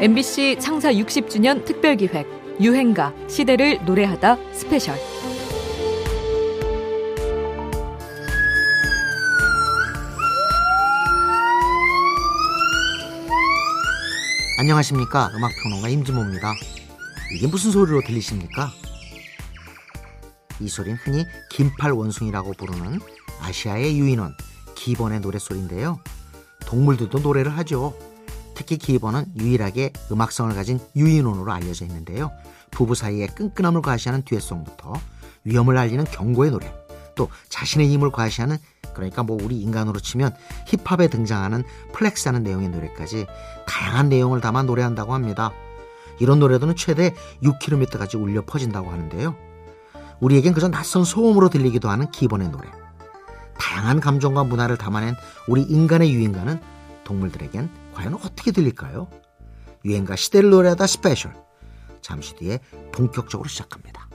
MBC 창사 60주년 특별기획 유행가 시대를 노래하다 스페셜. 안녕하십니까? 음악평론가 임진모입니다. 이게 무슨 소리로 들리십니까? 이 소리는 흔히 긴팔 원숭이라고 부르는 아시아의 유인원 gibbon의 노랫소리인데요. 동물들도 노래를 하죠 특히 gibbon은 유일하게 음악성을 가진 유인원으로 알려져 있는데요 부부 사이의 끈끈함을 과시하는 듀엣송부터 위험을 알리는 경고의 노래 또 자신의 힘을 과시하는 그러니까 뭐 우리 인간으로 치면 힙합에 등장하는 flex하는 내용의 노래까지 다양한 내용을 담아 노래한다고 합니다. 이런 노래들은 최대 6km까지 울려 퍼진다고 하는데요. 우리에겐 그저 낯선 소음으로 들리기도 하는 gibbon의 노래. 다양한 감정과 문화를 담아낸 우리 인간의 유행가는 동물들에겐 과연 어떻게 들릴까요? 유행가 시대를 노래하다 스페셜. 잠시 뒤에 본격적으로 시작합니다.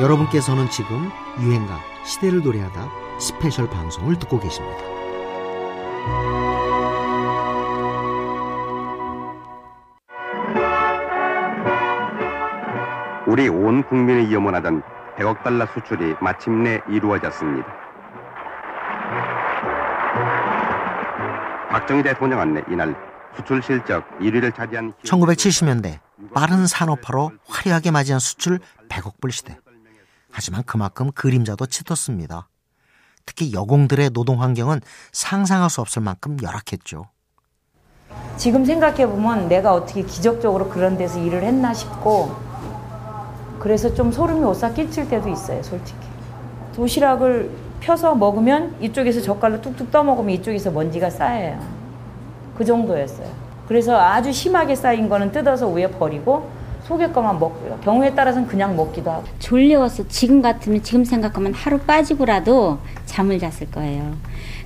여러분께서는 지금 유행가 시대를 노래하다 스페셜 방송을 듣고 계십니다. 우리 온 국민이 염원하던 100억 달러 수출이 마침내 이루어졌습니다. 박정희 대통령 안내 이날 수출 실적 1위를 차지한 1970년대 빠른 산업화로 화려하게 맞이한 수출 100억 불 시대. 하지만 그만큼 그림자도 짙었습니다. 특히 여공들의 노동 환경은 상상할 수 없을 만큼 열악했죠. 지금 생각해 보면 내가 어떻게 기적적으로 그런 데서 일을 했나 싶고 그래서 좀 소름이 오싹 끼칠 때도 있어요 솔직히. 도시락을 펴서 먹으면 이쪽에서 젓갈로 뚝뚝 떠먹으면 이쪽에서 먼지가 쌓여요. 그 정도였어요. 그래서 아주 심하게 쌓인 거는 뜯어서 위에 버리고 속에 거만 먹고요. 경우에 따라서는 그냥 먹기도 하고. 졸려서 지금 같으면 지금 생각하면 하루 빠지고라도 잠을 잤을 거예요.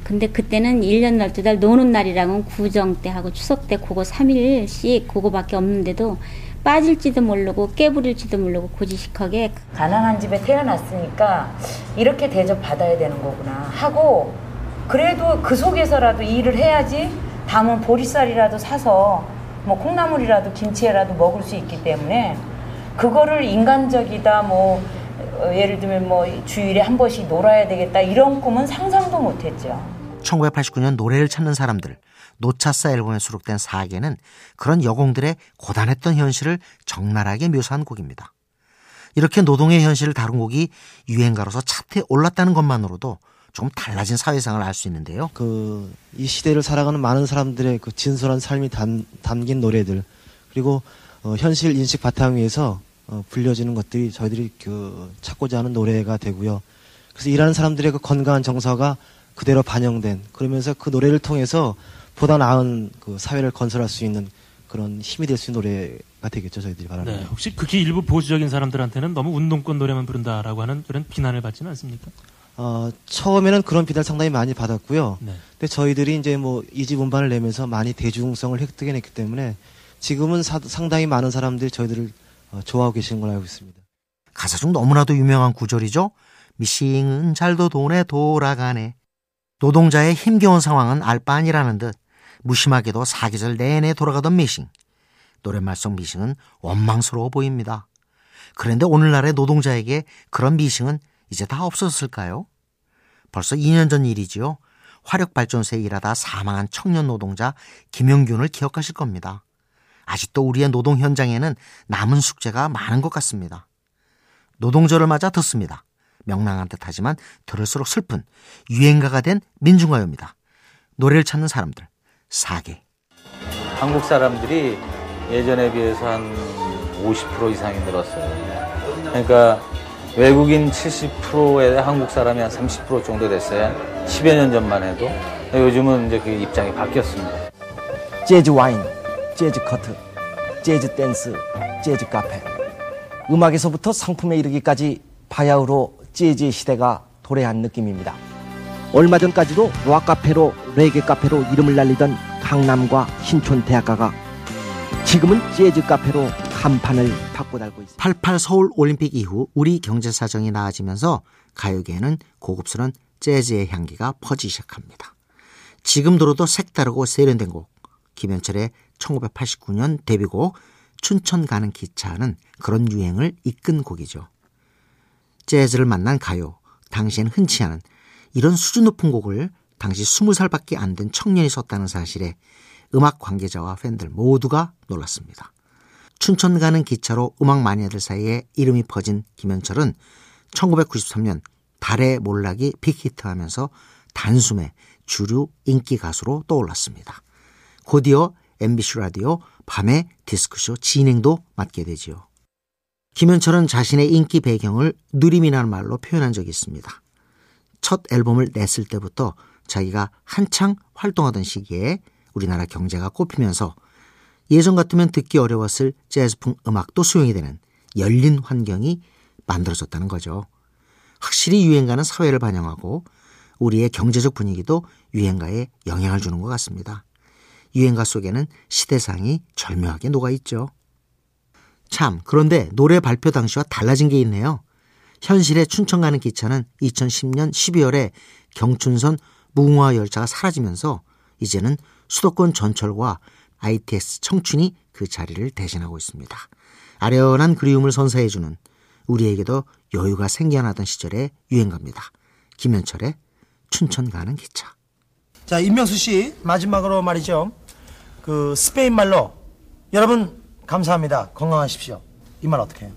근데 그때는 1년 12달 노는 날이랑은 구정 때 하고 추석 때 그거 3일씩 그거밖에 없는데도 빠질지도 모르고 깨부릴지도 모르고 고지식하게 가난한 집에 태어났으니까 이렇게 대접 받아야 되는 거구나 하고 그래도 그 속에서라도 일을 해야지 담은 보리쌀이라도 사서 뭐 콩나물이라도 김치라도 먹을 수 있기 때문에 그거를 인간적이다 뭐 어, 예를 들면 뭐 주일에 한 번씩 놀아야 되겠다 이런 꿈은 상상도 못했죠. 1989년 노래를 찾는 사람들 노차사 앨범에 수록된 사계는 그런 여공들의 고단했던 현실을 적나라하게 묘사한 곡입니다. 이렇게 노동의 현실을 다룬 곡이 유행가로서 차트에 올랐다는 것만으로도 좀 달라진 사회상을 알 수 있는데요. 그 이 시대를 살아가는 많은 사람들의 그 진솔한 삶이 담, 담긴 노래들 그리고 어, 현실 인식 바탕 위에서 어, 불려지는 것들이 저희들이 그 찾고자 하는 노래가 되고요. 그래서 일하는 사람들의 그 건강한 정서가 그대로 반영된 그러면서 그 노래를 통해서 보다 나은 그 사회를 건설할 수 있는 그런 힘이 될 수 있는 노래가 되겠죠 저희들이 바라는. 네, 혹시 극히 일부 보수적인 사람들한테는 너무 운동권 노래만 부른다라고 하는 그런 비난을 받지는 않습니까? 어, 처음에는 그런 비난 상당히 많이 받았고요. 네. 근데 저희들이 이제 뭐 이 집 음반을 내면서 많이 대중성을 획득해냈기 때문에 지금은 사, 상당히 많은 사람들이 저희들을 어, 좋아하고 계시는 걸 알고 있습니다. 가사 중 너무나도 유명한 구절이죠. 미싱은 잘도 돈에 돌아가네. 노동자의 힘겨운 상황은 알 바 아니라는 듯 무심하게도 사계절 내내 돌아가던 미싱. 노랫말 속 미싱은 원망스러워 보입니다. 그런데 오늘날의 노동자에게 그런 미싱은 이제 다 없어졌을까요? 벌써 2년 전 일이지요. 화력발전소에 일하다 사망한 청년 노동자 김영균을 기억하실 겁니다. 아직도 우리의 노동 현장에는 남은 숙제가 많은 것 같습니다. 노동절을 맞아 듣습니다. 명랑한 듯하지만 들을수록 슬픈 유행가가 된 민중가요입니다. 노래를 찾는 사람들 사계 한국 사람들이 예전에 비해서 한 50% 이상이 늘었어요. 그러니까 외국인 70%에 한국 사람이 한 30% 정도 됐어요. 10여 년 전만 해도. 요즘은 이제 그 입장이 바뀌었습니다. 재즈 와인, 재즈 커트, 재즈 댄스, 재즈 카페. 음악에서부터 상품에 이르기까지 바야흐로 재즈의 시대가 도래한 느낌입니다. 얼마 전까지도 락 카페로 레게 카페로 이름을 날리던 강남과 신촌 대학가가 지금은 재즈 카페로 한 판을 바꿔달고 있습니다. 88 서울 올림픽 이후 우리 경제 사정이 나아지면서 가요계에는 고급스러운 재즈의 향기가 퍼지기 시작합니다. 지금 들어도 색다르고 세련된 곡 김현철의 1989년 데뷔곡 춘천 가는 기차는 그런 유행을 이끈 곡이죠. 재즈를 만난 가요, 당시엔 흔치 않은 이런 수준 높은 곡을 당시 20살밖에 안 된 청년이 썼다는 사실에 음악 관계자와 팬들 모두가 놀랐습니다. 춘천 가는 기차로 음악 마니아들 사이에 이름이 퍼진 김현철은 1993년 달의 몰락이 빅히트하면서 단숨에 주류 인기 가수로 떠올랐습니다. 곧이어 MBC 라디오 밤의 디스크쇼 진행도 맡게 되지요. 김현철은 자신의 인기 배경을 누림이라는 말로 표현한 적이 있습니다. 첫 앨범을 냈을 때부터 자기가 한창 활동하던 시기에 우리나라 경제가 꼽히면서 예전 같으면 듣기 어려웠을 재즈풍 음악도 수용이 되는 열린 환경이 만들어졌다는 거죠. 확실히 유행가는 사회를 반영하고 우리의 경제적 분위기도 유행가에 영향을 주는 것 같습니다. 유행가 속에는 시대상이 절묘하게 녹아 있죠. 참, 그런데 노래 발표 당시와 달라진 게 있네요. 현실의 춘천 가는 기차는 2010년 12월에 경춘선 무궁화 열차가 사라지면서 이제는 수도권 전철과 ITX 청춘이 그 자리를 대신하고 있습니다. 아련한 그리움을 선사해주는 우리에게도 여유가 생겨나던 시절의 유행가입니다. 김현철의 춘천 가는 기차. 자, 임명수 씨 마지막으로 말이죠. 그 스페인 말로 여러분 감사합니다. 건강하십시오. 이 말 어떻게 해요?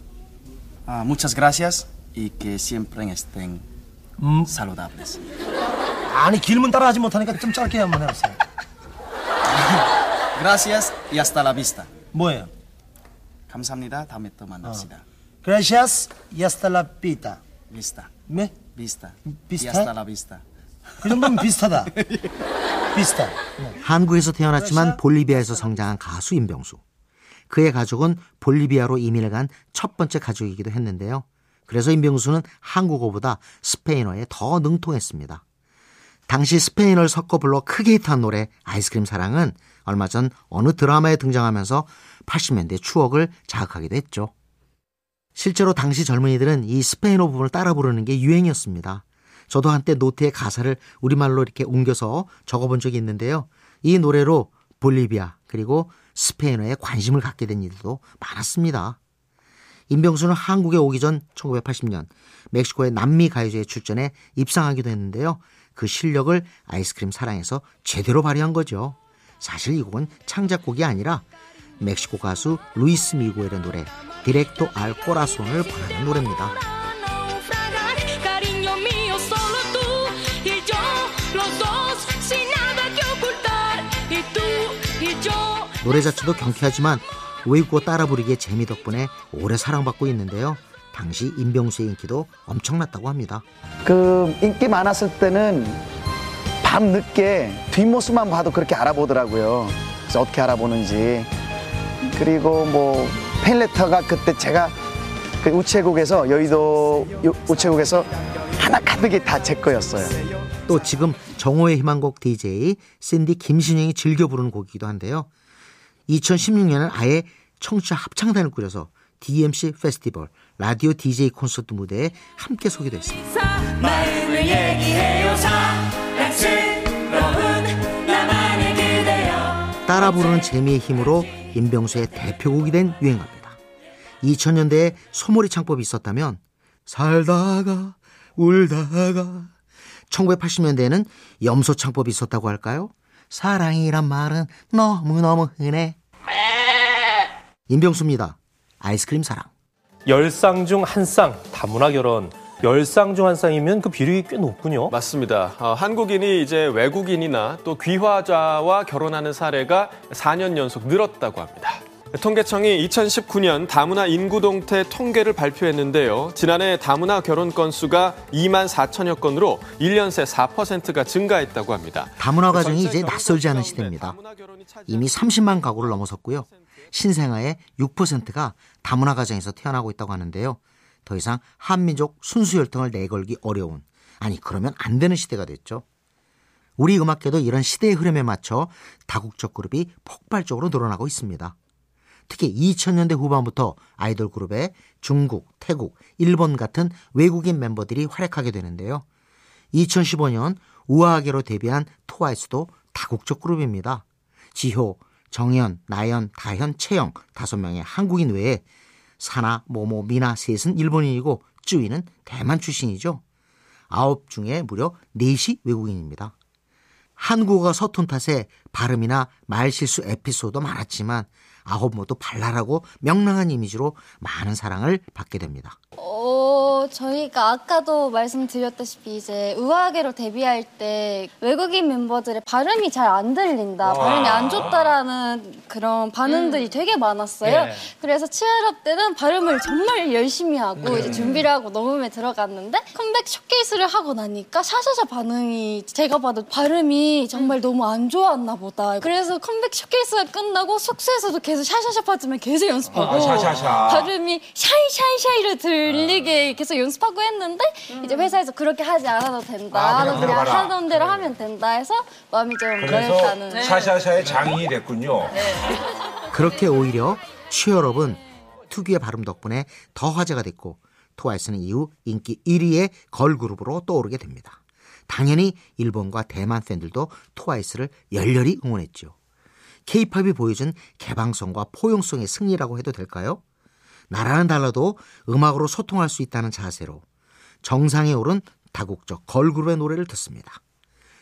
Ah, muchas gracias y que siempre estén 음, saludables. 아니 길문 따라하지 못하니까 좀 짧게 한번 해보세요. Gracias y hasta la vista. 뭐예요? 감사합니다. 다음에 또 만납시다. Gracias y hasta la pita. Vista. 네? Vista. 비슷해? Y hasta la vista. 그 정도면 비슷하다. 비슷해. 네. 한국에서 태어났지만 볼리비아에서 성장한 가수 임병수. 그의 가족은 볼리비아로 이민을 간 첫 번째 가족이기도 했는데요. 그래서 임병수는 한국어보다 스페인어에 더 능통했습니다. 당시 스페인어를 섞어 불러 크게 히트한 노래 아이스크림 사랑은 얼마 전 어느 드라마에 등장하면서 80년대 추억을 자극하기도 했죠. 실제로 당시 젊은이들은 이 스페인어 부분을 따라 부르는 게 유행이었습니다. 저도 한때 노트에 가사를 우리말로 이렇게 옮겨서 적어본 적이 있는데요. 이 노래로 볼리비아 그리고 스페인어에 관심을 갖게 된 일도 많았습니다. 임병수는 한국에 오기 전 1980년 멕시코의 남미 가요제에 출전해 입상하기도 했는데요. 그 실력을 아이스크림 사랑에서 제대로 발휘한 거죠. 사실 이 곡은 창작곡이 아니라 멕시코 가수 루이스 미구엘의 노래 Directo al Corazón을 번안한 노래입니다. 노래 자체도 경쾌하지만 외국어 따라 부르기의 재미 덕분에 오래 사랑받고 있는데요. 당시 임병수의 인기도 엄청났다고 합니다. 그 인기 많았을 때는 밤 늦게 뒷모습만 봐도 그렇게 알아보더라고요. 그래서 어떻게 알아보는지. 그리고 뭐 팬레터가 그때 제가 그 우체국에서 여의도 요- 우체국에서 하나 가득이 다 제 거였어요. 또 지금 정호의 희망곡 DJ 샌디 김신영이 즐겨 부르는 곡이기도 한데요. 2016년엔 아예 청취자 합창단을 꾸려서 DMC 페스티벌 라디오 DJ 콘서트 무대에 함께 서기도 했습니다. 따라 부르는 재미의 힘으로 임병수의 대표곡이 된 유행가입니다. 2000년대에 소몰이 창법이 있었다면 살다가 울다가 1980년대에는 염소 창법이 있었다고 할까요? 사랑이란 말은 너무너무 흔해. 임병수입니다. 아이스크림 사랑. 열쌍 중 한 쌍, 다문화 결혼. 열쌍 중 한 쌍이면 그 비율이 꽤 높군요. 맞습니다. 어, 한국인이 이제 외국인이나 또 귀화자와 결혼하는 사례가 4년 연속 늘었다고 합니다. 통계청이 2019년 다문화 인구 동태 통계를 발표했는데요. 지난해 다문화 결혼 건수가 2만 4천여 건으로 1년 새 4%가 증가했다고 합니다. 다문화 가정이 이제 낯설지 않은 시대입니다. 이미 30만 가구를 넘어섰고요. 신생아의 6%가 다문화 가정에서 태어나고 있다고 하는데요. 더 이상 한민족 순수 혈통을 내걸기 어려운 아니 그러면 안 되는 시대가 됐죠. 우리 음악계도 이런 시대의 흐름에 맞춰 다국적 그룹이 폭발적으로 늘어나고 있습니다. 특히 2000년대 후반부터 아이돌 그룹에 중국, 태국, 일본 같은 외국인 멤버들이 활약하게 되는데요. 2015년 우아하게로 데뷔한 트와이스도 다국적 그룹입니다. 지효, 정연, 나연, 다현, 채영 다섯 명의 한국인 외에 사나, 모모, 미나 셋은 일본인이고 쯔위는 대만 출신이죠. 아홉 중에 무려 넷이 외국인입니다. 한국어가 서툰 탓에 발음이나 말 실수 에피소드 많았지만 아홉 모두 발랄하고 명랑한 이미지로 많은 사랑을 받게 됩니다. 어, 저희가 아까도 말씀드렸다시피 이제 우아하게로 데뷔할 때 외국인 멤버들의 발음이 잘 안 들린다, 와. 발음이 안 좋다라는 그런 반응들이 되게 많았어요. 네. 그래서 CHEER UP 때는 발음을 정말 열심히 하고 네. 이제 준비를 하고 녹음에 들어갔는데 컴백 showcase를 하고 나니까 샤샤샤 반응이 제가 봐도 발음이 정말 너무 안 좋았나 보다. 그래서 컴백 showcase가 끝나고 숙소에서도 계속 샤샤샤 파트만 계속 연습하고 아, 샤샤샤. 발음이 shy shy shy를 들리게 계속 연습하고 했는데 이제 회사에서 그렇게 하지 않아도 된다. 아, 그냥 그냥. 하던 대로 하면 된다 해서 마음이 좀 그래서 그랬다는. 샤샤샤의 장인이 됐군요. 그렇게 오히려 취업은 특유의 발음 덕분에 더 화제가 됐고 트와이스는 이후 인기 1위의 걸그룹으로 떠오르게 됩니다. 당연히 일본과 대만 팬들도 트와이스를 열렬히 응원했죠. 케이팝이 보여준 개방성과 포용성의 승리라고 해도 될까요? 나라는 달라도 음악으로 소통할 수 있다는 자세로 정상에 오른 다국적 걸그룹의 노래를 듣습니다.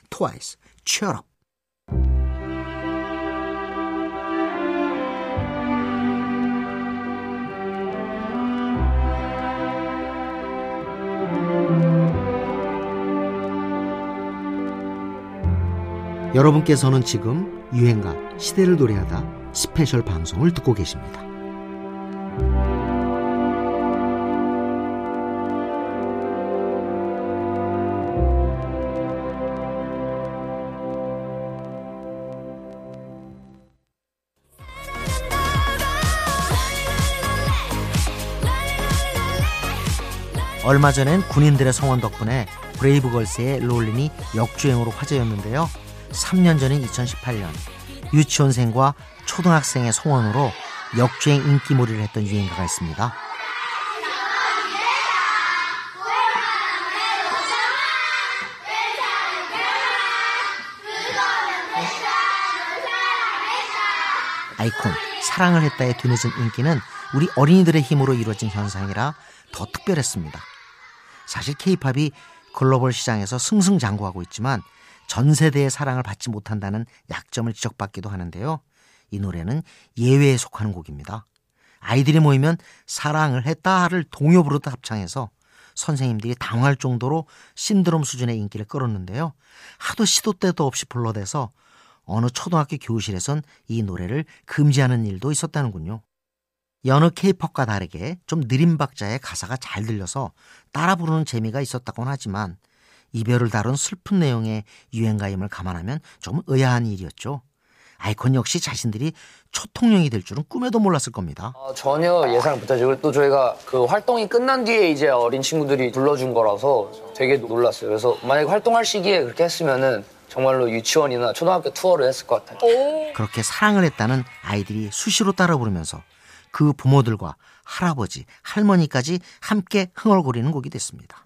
트와이스, 취업 여러분께서는 지금 유행가 시대를 노래하다 스페셜 방송을 듣고 계십니다. 얼마 전엔 군인들의 성원 덕분에 브레이브걸스의 롤린이 역주행으로 화제였는데요. 3년 전인 2018년 유치원생과 초등학생의 성원으로 역주행 인기몰이를 했던 유행가가 있습니다. 아이콘 사랑을 했다의 뒤늦은 인기는 우리 어린이들의 힘으로 이루어진 현상이라 더 특별했습니다. 사실 케이팝이 글로벌 시장에서 승승장구하고 있지만 전 세대의 사랑을 받지 못한다는 약점을 지적받기도 하는데요. 이 노래는 예외에 속하는 곡입니다. 아이들이 모이면 사랑을 했다를 동요 부르듯 합창해서 선생님들이 당할 정도로 신드롬 수준의 인기를 끌었는데요. 하도 시도 때도 없이 불러대서 어느 초등학교 교실에선 이 노래를 금지하는 일도 있었다는군요. 여느 케이팝과 다르게 좀 느린 박자의 가사가 잘 들려서 따라 부르는 재미가 있었다곤 하지만 이별을 다룬 슬픈 내용의 유행가임을 감안하면 좀 의아한 일이었죠. 아이콘 역시 자신들이 초통령이 될 줄은 꿈에도 몰랐을 겁니다. 어, 전혀 예상 못하죠. 또 저희가 그 활동이 끝난 뒤에 이제 어린 친구들이 불러준 거라서 되게 놀랐어요. 그래서 만약에 활동할 시기에 그렇게 했으면은 정말로 유치원이나 초등학교 투어를 했을 것 같아요. 그렇게 사랑을 했다는 아이들이 수시로 따라 부르면서 그 부모들과 할아버지, 할머니까지 함께 흥얼거리는 곡이 됐습니다.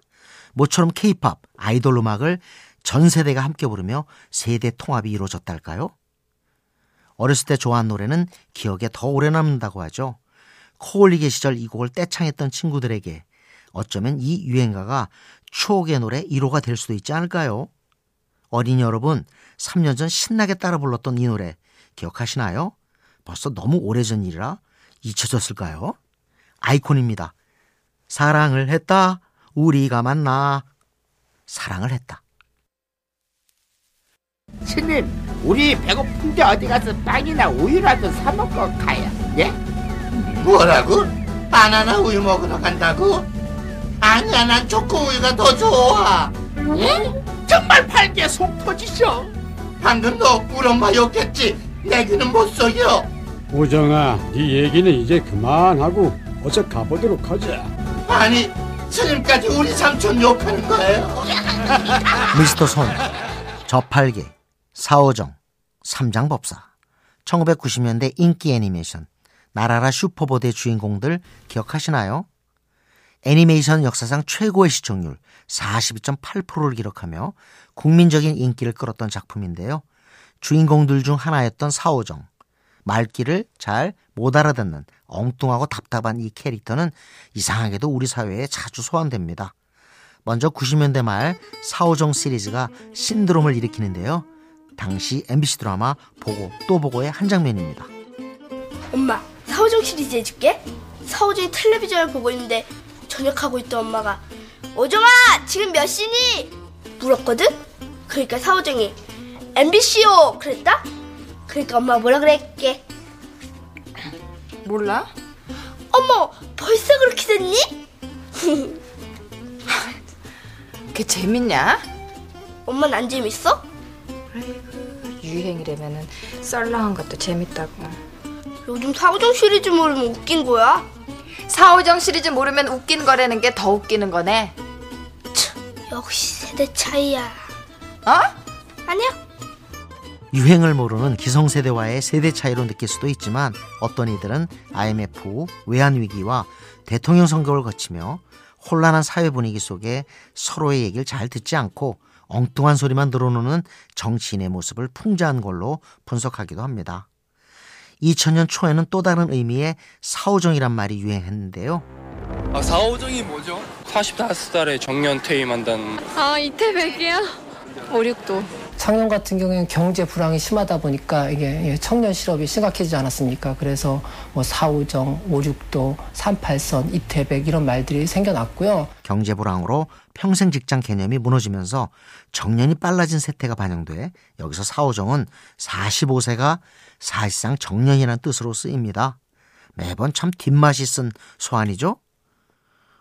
모처럼 케이팝, 아이돌 음악을 전 세대가 함께 부르며 세대 통합이 이루어졌달까요? 어렸을 때 좋아한 노래는 기억에 더 오래 남는다고 하죠. 코올리게 시절 이 곡을 떼창했던 친구들에게 어쩌면 이 유행가가 추억의 노래 1호가 될 수도 있지 않을까요? 어린이 여러분, 3년 전 신나게 따라 불렀던 이 노래 기억하시나요? 벌써 너무 오래전 일이라 잊혀졌을까요? 아이콘입니다. 사랑을 했다. 우리가 만나. 사랑을 했다. 스님, 우리 배고픈데 어디 가서 빵이나 우유라도 사 먹고 가야. 예? 뭐라고? 바나나 우유 먹으러 간다고? 아니야, 난 초코 우유가 더 좋아. 예? 정말 팔게 속 터지셔. 방금 너 우리 엄마 욕했지? 내기는 못 속여. 오정아, 네 얘기는 이제 그만하고 어서 가보도록 하자. 아니, 스님까지 우리 삼촌 욕하는 거예요? 미스터 손, 저팔계, 사오정, 삼장법사, 1990년대 인기 애니메이션, 나라라 슈퍼보드의 주인공들 기억하시나요? 애니메이션 역사상 최고의 시청률 42.8%를 기록하며 국민적인 인기를 끌었던 작품인데요. 주인공들 중 하나였던 사오정. 말귀를 잘 못 알아듣는 엉뚱하고 답답한 이 캐릭터는 이상하게도 우리 사회에 자주 소환됩니다. 먼저 90년대 말 사오정 시리즈가 신드롬을 일으키는데요. 당시 MBC 드라마 보고 또 보고의 한 장면입니다. 엄마, 사오정 시리즈 해줄게. 사오정이 텔레비전을 보고 있는데 저녁하고 있던 엄마가 오정아, 지금 몇 시니? 물었거든? 그러니까 사오정이 MBC요! 그랬다? 그러니까 엄마가 뭐라 그랬게? 몰라? 어머, 벌써 그렇게 됐니? 그게 재밌냐? 엄마는 안 재밌어? 유행이라면은 썰렁한 것도 재밌다고. 요즘 사오정 시리즈 모르면 웃긴 거야? 사오정 시리즈 모르면 웃긴 거라는 게 더 웃기는 거네. 역시 세대 차이야. 어? 아니야. 유행을 모르는 기성세대와의 세대 차이로 느낄 수도 있지만 어떤 이들은 IMF, 외환위기와 대통령 선거를 거치며 혼란한 사회 분위기 속에 서로의 얘기를 잘 듣지 않고 엉뚱한 소리만 들어놓는 정치인의 모습을 풍자한 걸로 분석하기도 합니다. 2000년 초에는 또 다른 의미의 사오정이란 말이 유행했는데요. 아, 사오정이 뭐죠? 45살에 정년 퇴임한다는. 아, 이태백이요? 5, 6도. 작년 같은 경우에는 경제 불황이 심하다 보니까 이게 예, 청년 실업이 심각해지지 않았습니까? 그래서 뭐 4, 5정, 오륙도, 삼팔선, 이태백 이런 말들이 생겨났고요. 경제 불황으로 평생 직장 개념이 무너지면서 정년이 빨라진 세태가 반영돼 여기서 4, 5정은 45세가 사실상 정년이라는 뜻으로 쓰입니다. 매번 참 뒷맛이 쓴 소환이죠.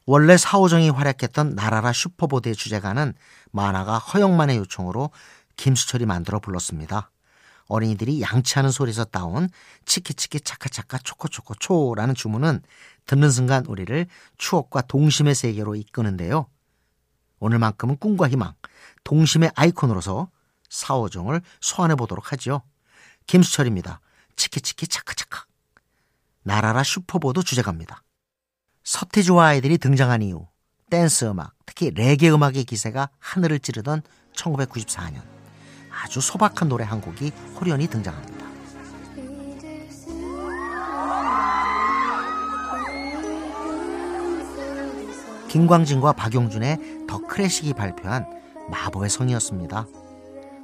원래 사오정이 활약했던 나라라 슈퍼보드의 주제가는 만화가 허영만의 요청으로 김수철이 만들어 불렀습니다. 어린이들이 양치하는 소리에서 따온 치키치키 차카차카 초코초코 초라는 주문은 듣는 순간 우리를 추억과 동심의 세계로 이끄는데요. 오늘만큼은 꿈과 희망, 동심의 아이콘으로서 사오정을 소환해 보도록 하죠. 김수철입니다. 치키치키 차카차카. 날아라 슈퍼보드 주제가입니다. 서태지와 아이들이 등장한 이후 댄스 음악, 특히 레게 음악의 기세가 하늘을 찌르던 1994년 아주 소박한 노래 한 곡이 홀연히 등장합니다. 김광진과 박용준의 더 클래식이 발표한 마법의 성이었습니다.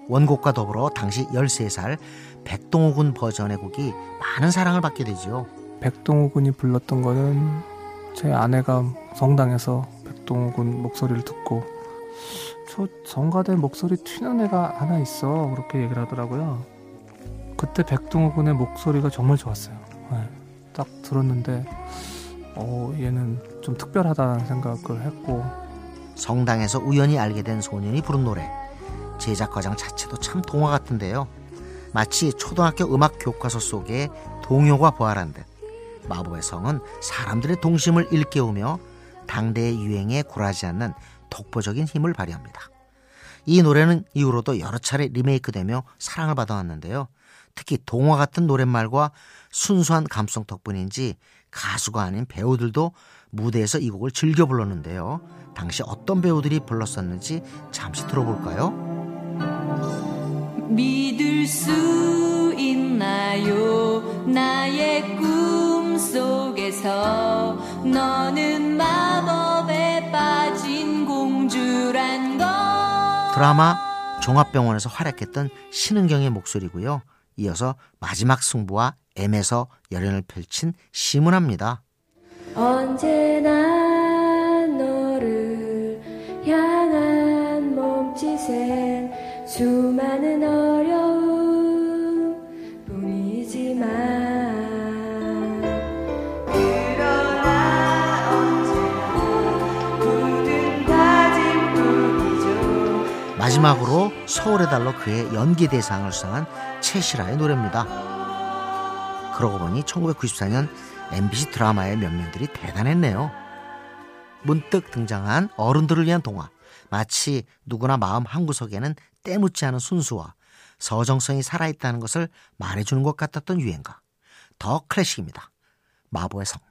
원곡과 더불어 당시 13살 백동호 군 버전의 곡이 많은 사랑을 받게 되죠. 백동호 군이 불렀던 거는 제 아내가 성당에서 백동호 군 목소리를 듣고 저 정가된 목소리 튀는 애가 하나 있어 그렇게 얘기를 하더라고요. 그때 백동호 군의 목소리가 정말 좋았어요. 네, 딱 들었는데 어 얘는 좀 특별하다는 생각을 했고 성당에서 우연히 알게 된 소년이 부른 노래 제작 과정 자체도 참 동화 같은데요. 마치 초등학교 음악 교과서 속에 동요가 부활한 듯 마법의 성은 사람들의 동심을 일깨우며 당대의 유행에 굴하지 않는 독보적인 힘을 발휘합니다. 이 노래는 이후로도 여러 차례 리메이크되며 사랑을 받아왔는데요. 특히 동화 같은 노랫말과 순수한 감성 덕분인지 가수가 아닌 배우들도 무대에서 이 곡을 즐겨 불렀는데요. 당시 어떤 배우들이 불렀었는지 잠시 들어볼까요? 믿을 수 있나요 나의 꿈 속에서 너는 마법에 빠진 공주란 걸 드라마 종합병원에서 활약했던 신은경의 목소리고요. 이어서 마지막 승부와 M에서 열연을 펼친 시문합니다. 언제나 너를 향한 몸짓엔 수많은 마지막으로 서울의 달로 그의 연기 대상을 수상한 최실아의 노래입니다. 그러고 보니 1994년 MBC 드라마의 면면들이 대단했네요. 문득 등장한 어른들을 위한 동화. 마치 누구나 마음 한구석에는 때묻지 않은 순수와 서정성이 살아있다는 것을 말해주는 것 같았던 유행가. 더 클래식입니다. 마보의 성.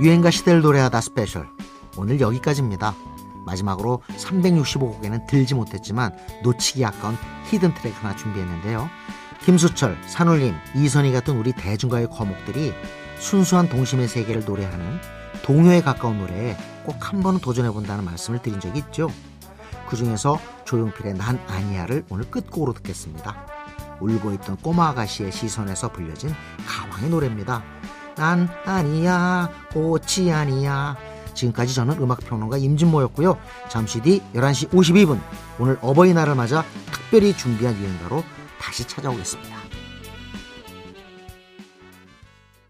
유행가 시대를 노래하다 스페셜. 오늘 여기까지입니다. 마지막으로 365곡에는 들지 못했지만 놓치기 아까운 hidden track 하나 준비했는데요. 김수철, 산울림, 이선희 같은 우리 대중가요의 거목들이 순수한 동심의 세계를 노래하는 동요에 가까운 노래에 꼭 한 번은 도전해본다는 말씀을 드린 적이 있죠. 그 중에서 조용필의 난 아니야를 오늘 끝곡으로 듣겠습니다. 울고 있던 꼬마 아가씨의 시선에서 불려진 가왕의 노래입니다. 난 아니야, 꽃이 아니야. 지금까지 저는 음악평론가 임진모였고요. 잠시 뒤 11시 52분 오늘 어버이날을 맞아 특별히 준비한 유행가로 다시 찾아오겠습니다.